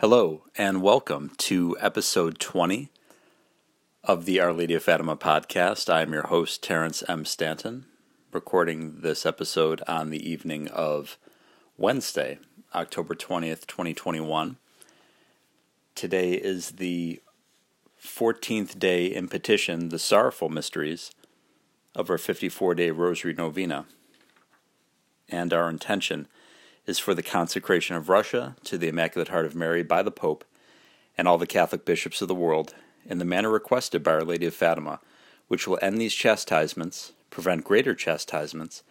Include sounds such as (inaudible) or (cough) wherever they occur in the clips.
Hello, and welcome to episode 20 of the Our Lady of Fatima podcast. I am your host, Terrence M. Stanton, recording this episode on the evening of Wednesday, October 20th, 2021. Today is the 14th day in petition, the sorrowful mysteries of our 54 day Rosary Novena. And our intention is for the consecration of Russia to the Immaculate Heart of Mary by the Pope and all the Catholic bishops of the world in the manner requested by Our Lady of Fatima, which will end these chastisements, prevent greater chastisements,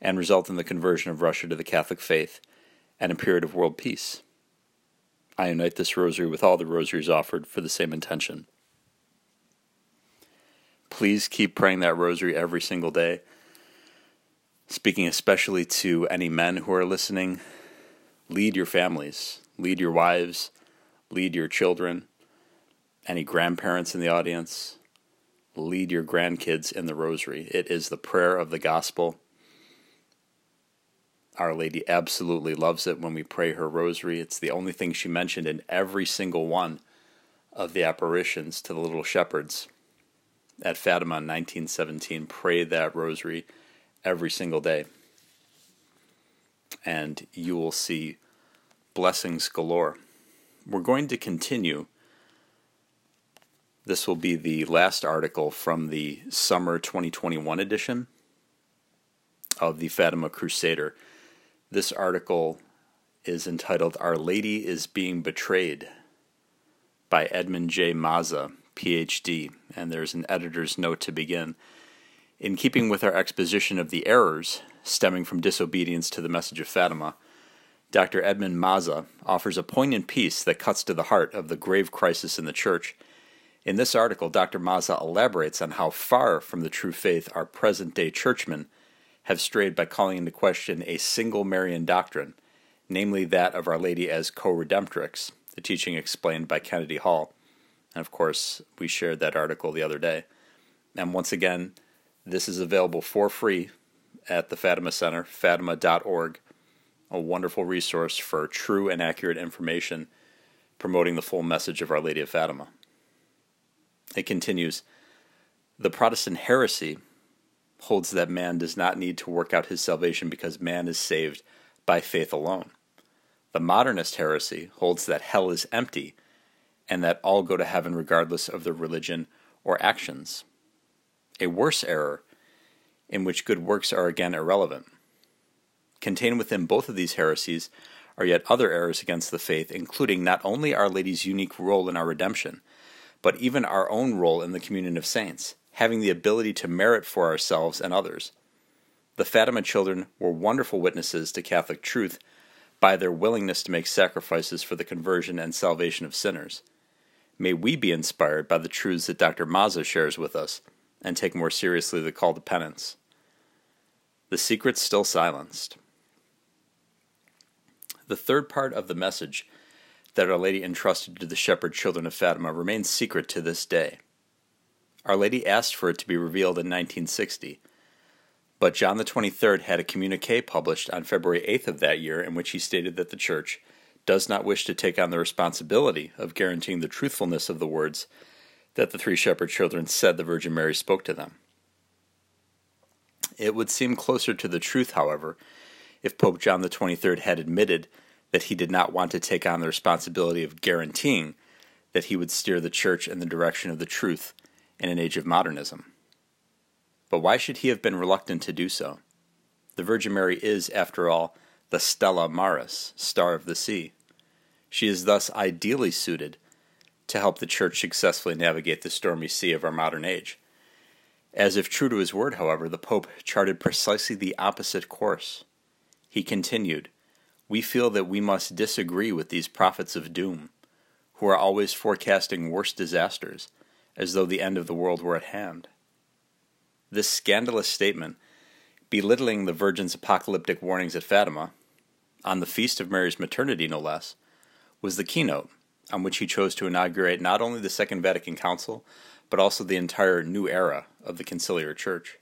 and result in the conversion of Russia to the Catholic faith and a period of world peace. I unite this rosary with all the rosaries offered for the same intention. Please keep praying that rosary every single day speaking especially to any men who are listening, lead your families, lead your wives, lead your children, any grandparents in the audience, lead your grandkids in the rosary. It is the prayer of the gospel. Our Lady absolutely loves it when we pray her rosary. It's the only thing she mentioned in every single one of the apparitions to the little shepherds at Fatima in 1917. Pray that rosary every single day. And you will see blessings galore. We're going to continue. This will be the last article from the summer 2021 edition of the Fatima Crusader. This article is entitled Our Lady is Being Betrayed by Edmund J. Mazza, PhD, and there's an editor's note to begin. In keeping with our exposition of the errors stemming from disobedience to the message of Fatima, Dr. Edmund Mazza offers a poignant piece that cuts to the heart of the grave crisis in the Church. In this article, Dr. Mazza elaborates on how far from the true faith our present day churchmen have strayed by calling into question a single Marian doctrine, namely that of Our Lady as co redemptrix, the teaching explained by Kennedy Hall. And of course, we shared that article the other day. And once again, this is available for free at the Fatima Center, fatima.org, a wonderful resource for true and accurate information promoting the full message of Our Lady of Fatima. It continues The Protestant heresy holds that man does not need to work out his salvation because man is saved by faith alone. The modernist heresy holds that hell is empty and that all go to heaven regardless of their religion or actions a worse error, in which good works are again irrelevant. Contained within both of these heresies are yet other errors against the faith, including not only Our Lady's unique role in our redemption, but even our own role in the communion of saints, having the ability to merit for ourselves and others. The Fatima children were wonderful witnesses to Catholic truth by their willingness to make sacrifices for the conversion and salvation of sinners. May we be inspired by the truths that Dr. Mazza shares with us and take more seriously the call to penance. The secret's still silenced. The third part of the message that Our Lady entrusted to the shepherd children of Fatima remains secret to this day. Our Lady asked for it to be revealed in 1960, but John the 23rd had a communique published on February 8th of that year in which he stated that the Church does not wish to take on the responsibility of guaranteeing the truthfulness of the words that the three shepherd children said the Virgin Mary spoke to them. It would seem closer to the truth, however, if Pope John XXIII had admitted that he did not want to take on the responsibility of guaranteeing that he would steer the Church in the direction of the truth in an age of modernism. But why should he have been reluctant to do so? The Virgin Mary is, after all, the Stella Maris, star of the sea. She is thus ideally suited to help the Church successfully navigate the stormy sea of our modern age. As if true to his word, however, the Pope charted precisely the opposite course. He continued, We feel that we must disagree with these prophets of doom, who are always forecasting worse disasters, as though the end of the world were at hand. This scandalous statement, belittling the Virgin's apocalyptic warnings at Fatima, on the feast of Mary's maternity no less, was the keynote on which he chose to inaugurate not only the Second Vatican Council, but also the entire new era of the conciliar church.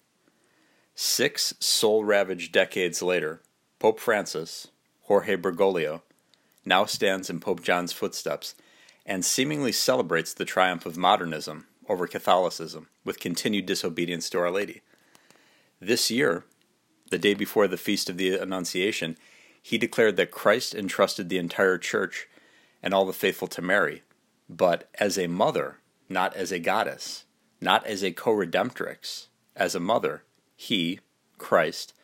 Six soul ravaged decades later, Pope Francis, Jorge Bergoglio, now stands in Pope John's footsteps and seemingly celebrates the triumph of modernism over Catholicism with continued disobedience to Our Lady. This year, the day before the Feast of the Annunciation, he declared that Christ entrusted the entire church and all the faithful to Mary, but as a mother, not as a goddess, not as a co redemptrix, as a mother, he, Christ,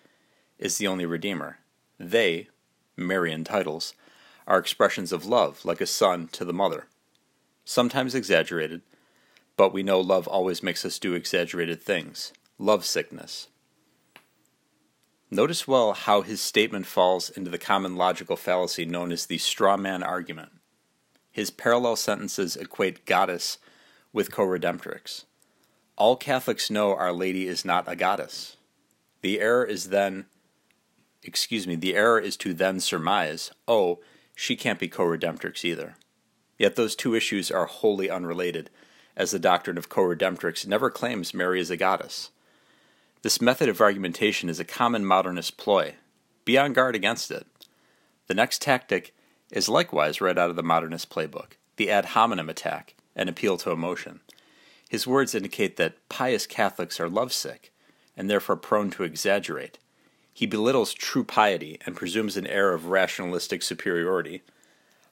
is the only Redeemer. They, Marian titles, are expressions of love, like a son to the mother. Sometimes exaggerated, but we know love always makes us do exaggerated things. Love sickness. Notice well how his statement falls into the common logical fallacy known as the straw man argument. His parallel sentences equate goddess with co redemptrix. All Catholics know Our Lady is not a goddess. The error is then, excuse me, the error is to then surmise, oh, she can't be co redemptrix either. Yet those two issues are wholly unrelated, as the doctrine of co redemptrix never claims Mary is a goddess. This method of argumentation is a common modernist ploy. Be on guard against it. The next tactic is likewise right out of the modernist playbook the ad hominem attack, an appeal to emotion. His words indicate that pious Catholics are lovesick and therefore prone to exaggerate. He belittles true piety and presumes an air of rationalistic superiority.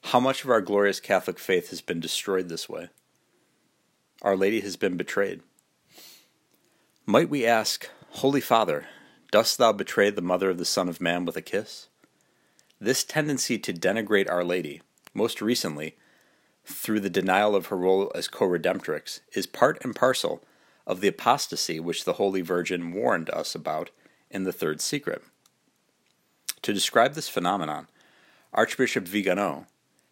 How much of our glorious Catholic faith has been destroyed this way? Our Lady has been betrayed. Might we ask, Holy Father, dost thou betray the mother of the Son of Man with a kiss? This tendency to denigrate Our Lady, most recently, through the denial of her role as co redemptrix, is part and parcel of the apostasy which the Holy Virgin warned us about in the third secret. To describe this phenomenon, Archbishop Vigano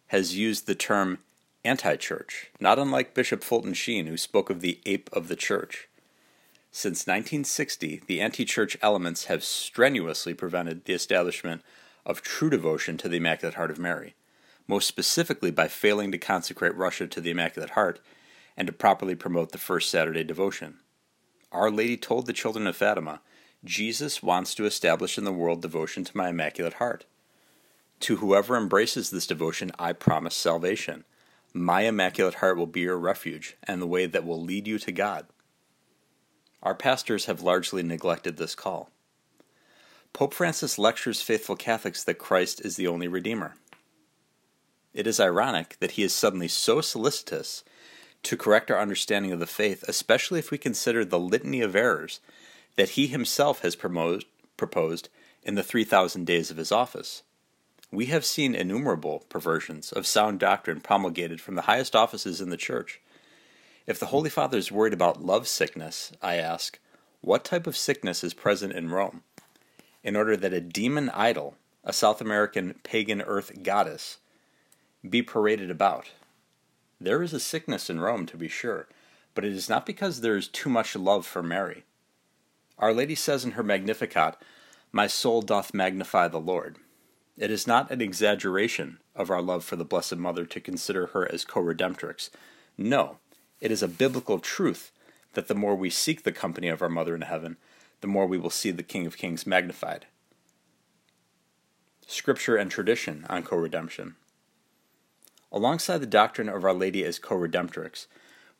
has used the term anti church, not unlike Bishop Fulton Sheen, who spoke of the ape of the church. Since 1960, the anti church elements have strenuously prevented the establishment of true devotion to the Immaculate Heart of Mary, most specifically by failing to consecrate Russia to the Immaculate Heart and to properly promote the First Saturday devotion. Our Lady told the children of Fatima, Jesus wants to establish in the world devotion to my Immaculate Heart. To whoever embraces this devotion, I promise salvation. My Immaculate Heart will be your refuge and the way that will lead you to God. Our pastors have largely neglected this call. Pope Francis lectures faithful Catholics that Christ is the only Redeemer. It is ironic that he is suddenly so solicitous to correct our understanding of the faith, especially if we consider the litany of errors that he himself has proposed in the 3,000 days of his office. We have seen innumerable perversions of sound doctrine promulgated from the highest offices in the Church. If the Holy Father is worried about love sickness, I ask, what type of sickness is present in Rome? In order that a demon idol, a South American pagan earth goddess, be paraded about. There is a sickness in Rome, to be sure, but it is not because there is too much love for Mary. Our Lady says in her Magnificat, My soul doth magnify the Lord. It is not an exaggeration of our love for the Blessed Mother to consider her as co redemptrix. No, it is a biblical truth that the more we seek the company of our Mother in heaven, the more we will see the King of Kings magnified. Scripture and tradition on co redemption. Alongside the doctrine of Our Lady as co redemptrix,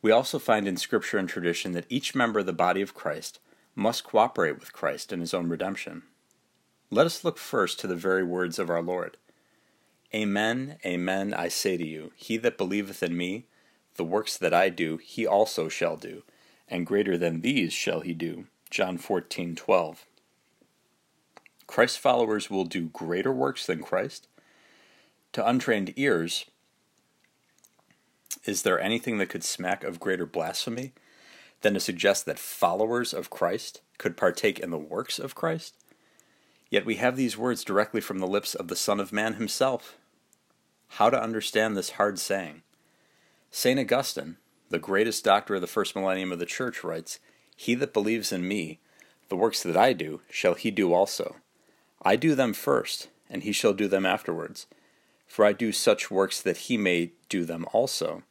we also find in Scripture and tradition that each member of the body of Christ must cooperate with Christ in his own redemption. Let us look first to the very words of our Lord. Amen, amen, I say to you, he that believeth in me, the works that I do, he also shall do, and greater than these shall he do. John 14:12. Christ's followers will do greater works than Christ. To untrained ears, is there anything that could smack of greater blasphemy than to suggest that followers of Christ could partake in the works of Christ? Yet we have these words directly from the lips of the Son of Man himself. How to understand this hard saying? St. Augustine, the greatest doctor of the first millennium of the Church, writes He that believes in me, the works that I do, shall he do also. I do them first, and he shall do them afterwards. For I do such works that he may do them also.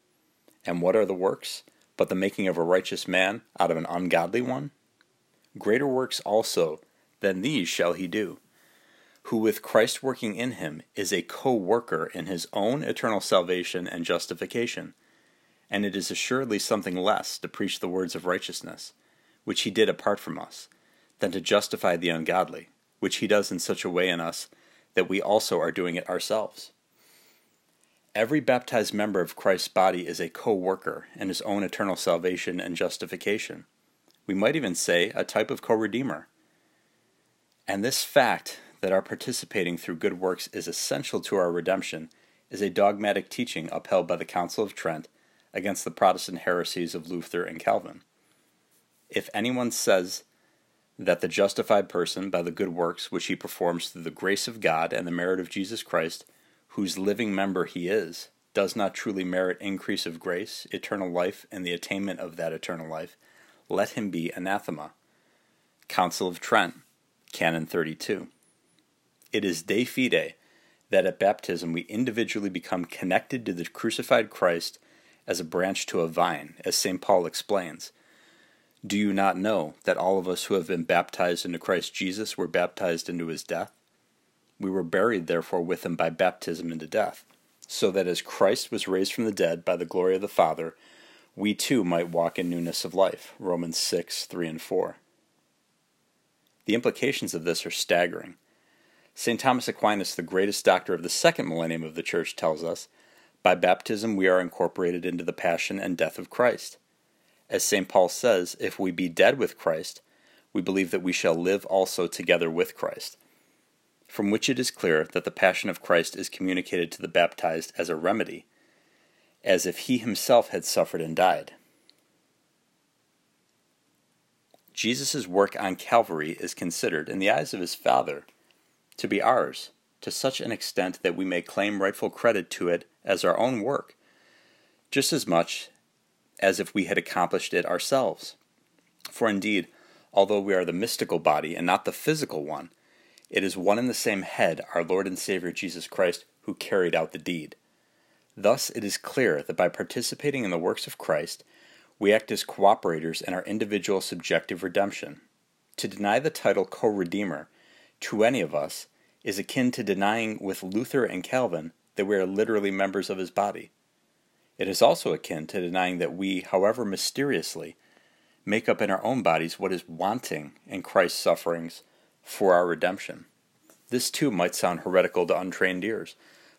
And what are the works? But the making of a righteous man out of an ungodly one? Greater works also than these shall he do. who with Christ working in him is a co worker in his own eternal salvation and justification. And it is assuredly something less to preach the words of righteousness, which he did apart from us, than to justify the ungodly, which he does in such a way in us that we also are doing it ourselves. Every baptized member of Christ's body is a co worker in his own eternal salvation and justification. We might even say a type of co redeemer. And this fact that our participating through good works is essential to our redemption is a dogmatic teaching upheld by the Council of Trent against the Protestant heresies of Luther and Calvin. If anyone says that the justified person, by the good works which he performs through the grace of God and the merit of Jesus Christ, whose living member he is, does not truly merit increase of grace, eternal life, and the attainment of that eternal life, let him be anathema. Council of Trent, Canon 32. It is de fide that at baptism we individually become connected to the crucified Christ as a branch to a vine, as St. Paul explains. Do you not know that all of us who have been baptized into Christ Jesus were baptized into his death? We were buried, therefore, with him by baptism into death, so that as Christ was raised from the dead by the glory of the Father, we too might walk in newness of life. Romans 6 3 and 4. The implications of this are staggering. St. Thomas Aquinas, the greatest doctor of the second millennium of the Church, tells us by baptism we are incorporated into the passion and death of Christ. As St. Paul says, if we be dead with Christ, we believe that we shall live also together with Christ. From which it is clear that the passion of Christ is communicated to the baptized as a remedy, as if he himself had suffered and died. Jesus' work on Calvary is considered, in the eyes of his Father, to be ours to such an extent that we may claim rightful credit to it as our own work, just as much as if we had accomplished it ourselves. For indeed, although we are the mystical body and not the physical one, it is one and the same head, our Lord and Savior Jesus Christ, who carried out the deed. Thus, it is clear that by participating in the works of Christ, we act as cooperators in our individual subjective redemption. To deny the title co redeemer to any of us is akin to denying with Luther and Calvin that we are literally members of his body. It is also akin to denying that we, however mysteriously, make up in our own bodies what is wanting in Christ's sufferings for our redemption. This too might sound heretical to untrained ears,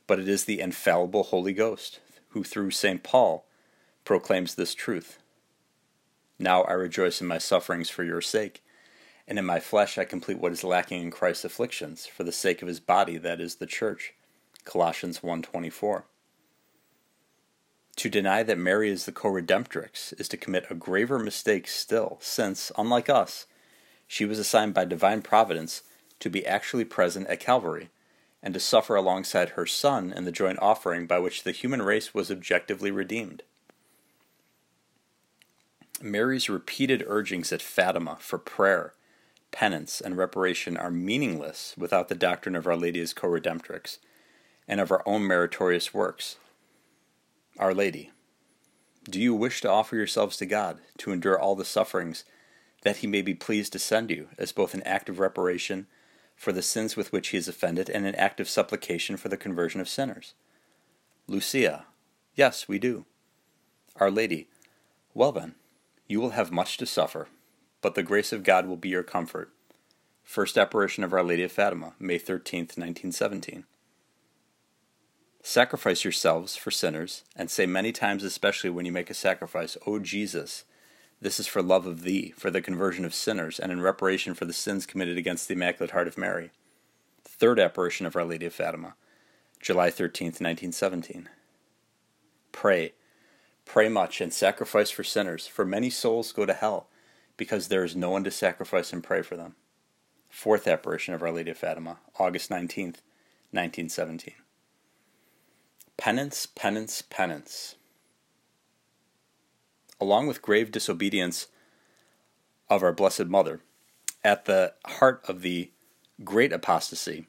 but it is the infallible Holy Ghost who, through St. Paul, proclaims this truth. Now I rejoice in my sufferings for your sake and in my flesh I complete what is lacking in Christ's afflictions for the sake of his body that is the church. Colossians 1:24. To deny that Mary is the co-redemptrix is to commit a graver mistake still, since unlike us, she was assigned by divine providence to be actually present at Calvary and to suffer alongside her son in the joint offering by which the human race was objectively redeemed. Mary's repeated urgings at Fatima for prayer penance, and reparation are meaningless without the doctrine of Our Lady as co redemptrix and of our own meritorious works. Our Lady, do you wish to offer yourselves to God, to endure all the sufferings that He may be pleased to send you, as both an act of reparation for the sins with which He is offended and an act of supplication for the conversion of sinners? Lucia, yes, we do. Our Lady, well then, you will have much to suffer, but the grace of God will be your comfort. First apparition of Our Lady of Fatima, May 13, 1917. Sacrifice yourselves for sinners, and say many times, especially when you make a sacrifice, O Jesus, this is for love of Thee, for the conversion of sinners, and in reparation for the sins committed against the Immaculate Heart of Mary. Third apparition of Our Lady of Fatima, July 13, 1917. Pray, pray much, and sacrifice for sinners, for many souls go to hell because there is no one to sacrifice and pray for them. Fourth apparition of Our Lady of Fatima, August 19th, 1917. Penance, penance, penance. Along with grave disobedience of our Blessed Mother, at the heart of the great apostasy,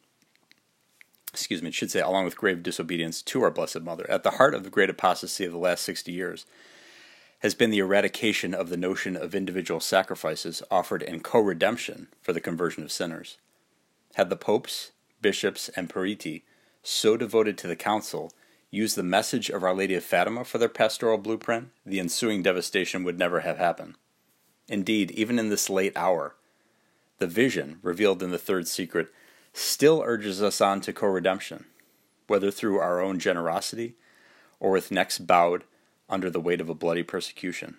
excuse me, it should say, along with grave disobedience to our Blessed Mother, at the heart of the great apostasy of the last 60 years has been the eradication of the notion of individual sacrifices offered in co redemption for the conversion of sinners. Had the popes bishops, and periti, so devoted to the council, used the message of Our Lady of Fatima for their pastoral blueprint, the ensuing devastation would never have happened. Indeed, even in this late hour, the vision, revealed in the third secret, still urges us on to co redemption, whether through our own generosity or with necks bowed under the weight of a bloody persecution.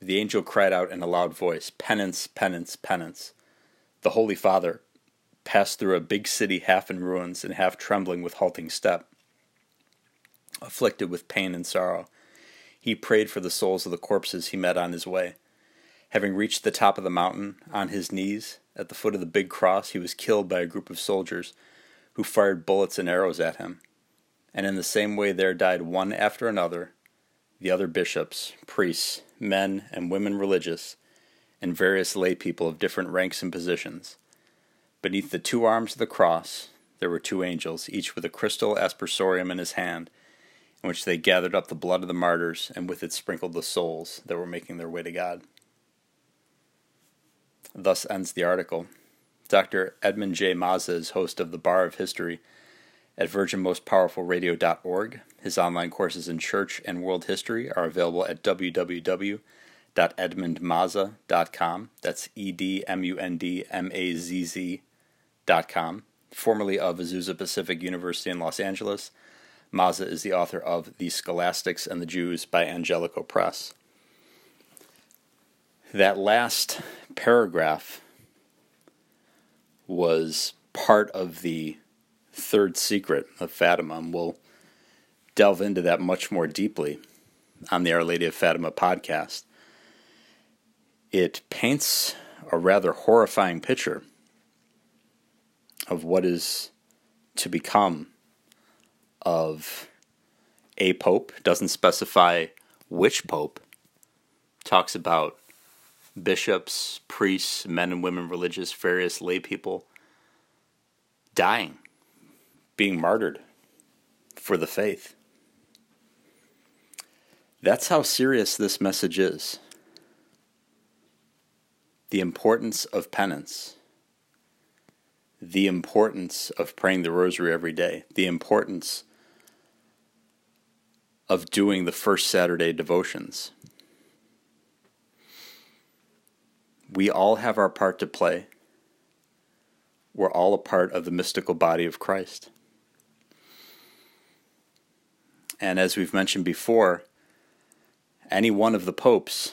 The angel cried out in a loud voice, Penance, penance, penance. The Holy Father passed through a big city half in ruins and half trembling with halting step. Afflicted with pain and sorrow, he prayed for the souls of the corpses he met on his way. Having reached the top of the mountain, on his knees, at the foot of the big cross, he was killed by a group of soldiers who fired bullets and arrows at him. And in the same way there died one after another the other bishops, priests, men and women religious, and various lay people of different ranks and positions. Beneath the two arms of the cross there were two angels, each with a crystal aspersorium in his hand, in which they gathered up the blood of the martyrs and with it sprinkled the souls that were making their way to God. Thus ends the article. Dr. Edmund J. Mazza is host of the Bar of History at virginmostpowerfulradio.org. His online courses in church and world history are available at www.edmundmazza.com. That's E D M U N D M A Z Z.com. Formerly of Azusa Pacific University in Los Angeles, Mazza is the author of The Scholastics and the Jews by Angelico Press. That last paragraph was part of the third secret of Fatima, and we'll delve into that much more deeply on the Our Lady of Fatima podcast. It paints a rather horrifying picture of what is to become of a pope, doesn't specify which pope, talks about bishops, priests, men and women religious, various lay people dying, being martyred for the faith. That's how serious this message is. The importance of penance, the importance of praying the rosary every day, the importance of doing the first Saturday devotions. We all have our part to play. We're all a part of the mystical body of Christ. And as we've mentioned before, any one of the popes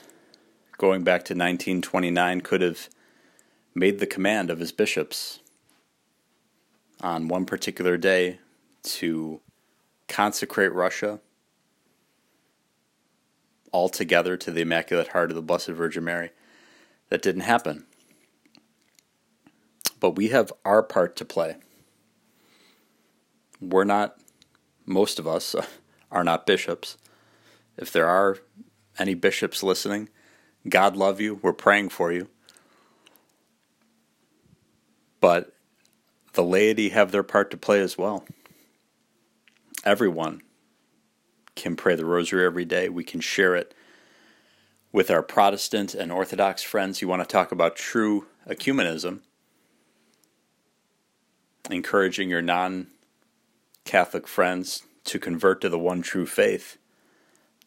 going back to 1929 could have made the command of his bishops on one particular day to consecrate Russia altogether to the Immaculate Heart of the Blessed Virgin Mary. That didn't happen. But we have our part to play. We're not, most of us (laughs) are not bishops. If there are any bishops listening, God love you. We're praying for you. But the laity have their part to play as well. Everyone can pray the rosary every day. We can share it with our Protestant and Orthodox friends. You want to talk about true ecumenism, encouraging your non Catholic friends to convert to the one true faith.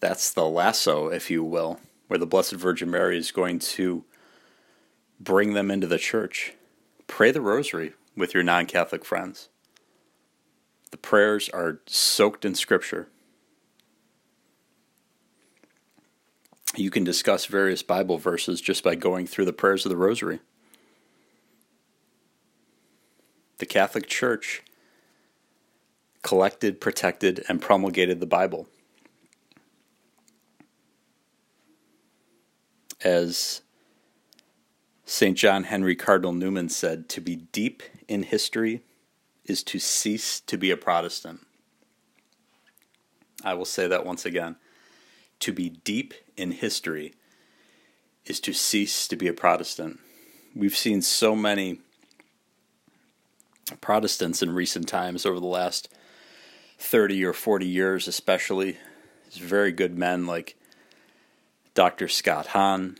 That's the lasso, if you will, where the Blessed Virgin Mary is going to bring them into the church. Pray the rosary with your non Catholic friends. The prayers are soaked in Scripture. You can discuss various Bible verses just by going through the prayers of the Rosary. The Catholic Church collected, protected, and promulgated the Bible. As St. John Henry Cardinal Newman said, to be deep in history is to cease to be a Protestant. I will say that once again. To be deep in history is to cease to be a Protestant. We've seen so many Protestants in recent times over the last 30 or 40 years, especially. There's very good men like Dr. Scott Hahn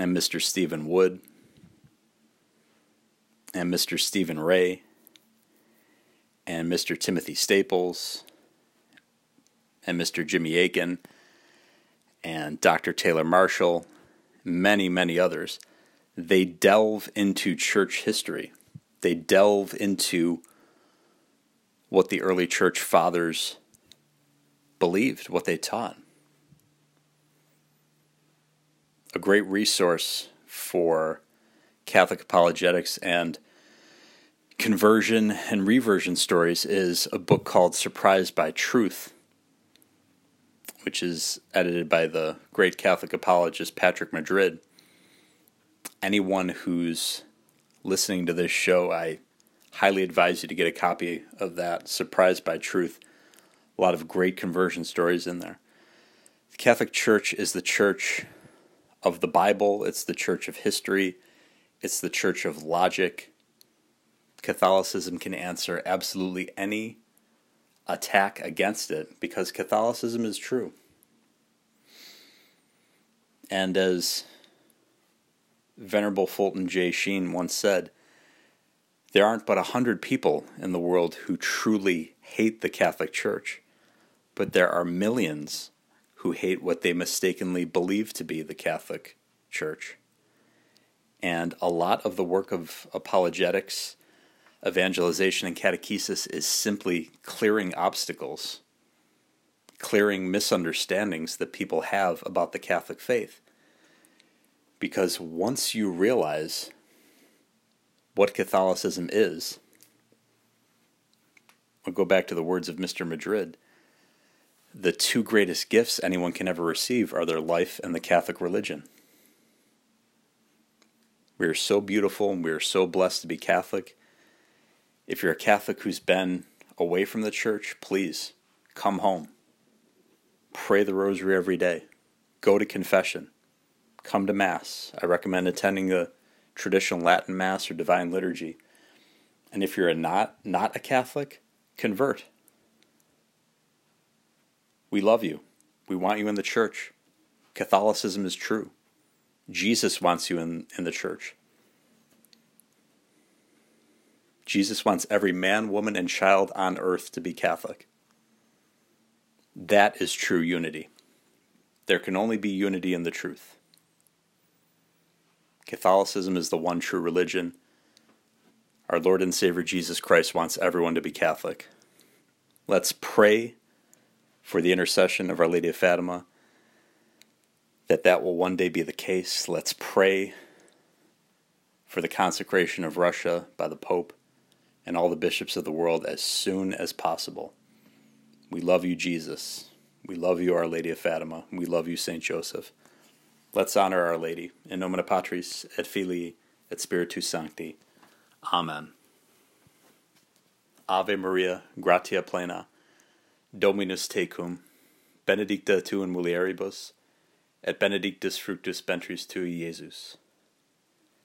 and Mr. Stephen Wood. and Mr. Stephen Ray and Mr. Timothy Staples and Mr. Jimmy Akin, and Dr. Taylor Marshall, many, many others, they delve into church history. They delve into what the early church fathers believed, what they taught. A great resource for Catholic apologetics and conversion and reversion stories is a book called Surprised by Truth, which is edited by the great Catholic apologist Patrick Madrid. Anyone who's listening to this show, I highly advise you to get a copy of that, Surprised by Truth. A lot of great conversion stories in there. The Catholic Church is the church of the Bible, it's the church of history, it's the church of logic. Catholicism can answer absolutely any attack against it because Catholicism is true. And as Venerable Fulton J. Sheen once said, there aren't but a hundred people in the world who truly hate the Catholic Church, but there are millions who hate what they mistakenly believe to be the Catholic Church. And a lot of the work of apologetics, evangelization, and catechesis is simply clearing obstacles, clearing misunderstandings that people have about the Catholic faith. Because once you realize what Catholicism is, I'll go back to the words of Mr. Madrid. The two greatest gifts anyone can ever receive are their life and the Catholic religion. We are so beautiful and we are so blessed to be Catholic. If you're a Catholic who's been away from the church, please come home. Pray the rosary every day. Go to confession. Come to Mass. I recommend attending a traditional Latin Mass or Divine Liturgy. And if you're a not, not a Catholic, convert. We love you. We want you in the church. Catholicism is true. Jesus wants you in, in the church. Jesus wants every man, woman, and child on earth to be Catholic. That is true unity. There can only be unity in the truth. Catholicism is the one true religion. Our Lord and Savior Jesus Christ wants everyone to be Catholic. Let's pray for the intercession of Our Lady of Fatima that that will one day be the case. Let's pray for the consecration of Russia by the Pope and all the bishops of the world as soon as possible. We love you, Jesus. We love you, Our Lady of Fatima. We love you, St. Joseph. Let's honor Our Lady. In nomine Patris et Filii et Spiritus Sancti. Amen. Ave Maria, gratia plena, Dominus tecum, benedicta tu in mulieribus, et benedictus fructus ventris tui, Iesus.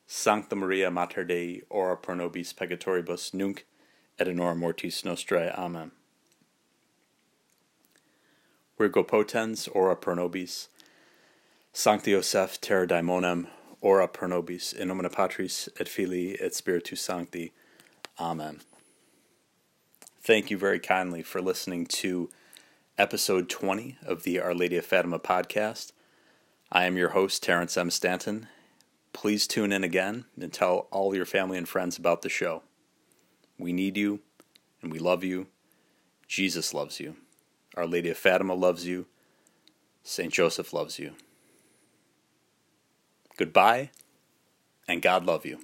Sancta Maria Mater Dei, ora pro nobis peccatoribus, nunc et in hora mortis nostrae. Amen. Virgo potens, ora pro nobis. Sancti Joseph, terror daemonum, ora pro nobis. In nomine Patris et Filii et Spiritus Sancti. Amen. Thank you very kindly for listening to episode 20 of the Our Lady of Fatima podcast. I am your host, Terrence M. Stanton. Please tune in again and tell all your family and friends about the show. We need you and we love you. Jesus loves you. Our Lady of Fatima loves you. St. Joseph loves you. Goodbye and God love you.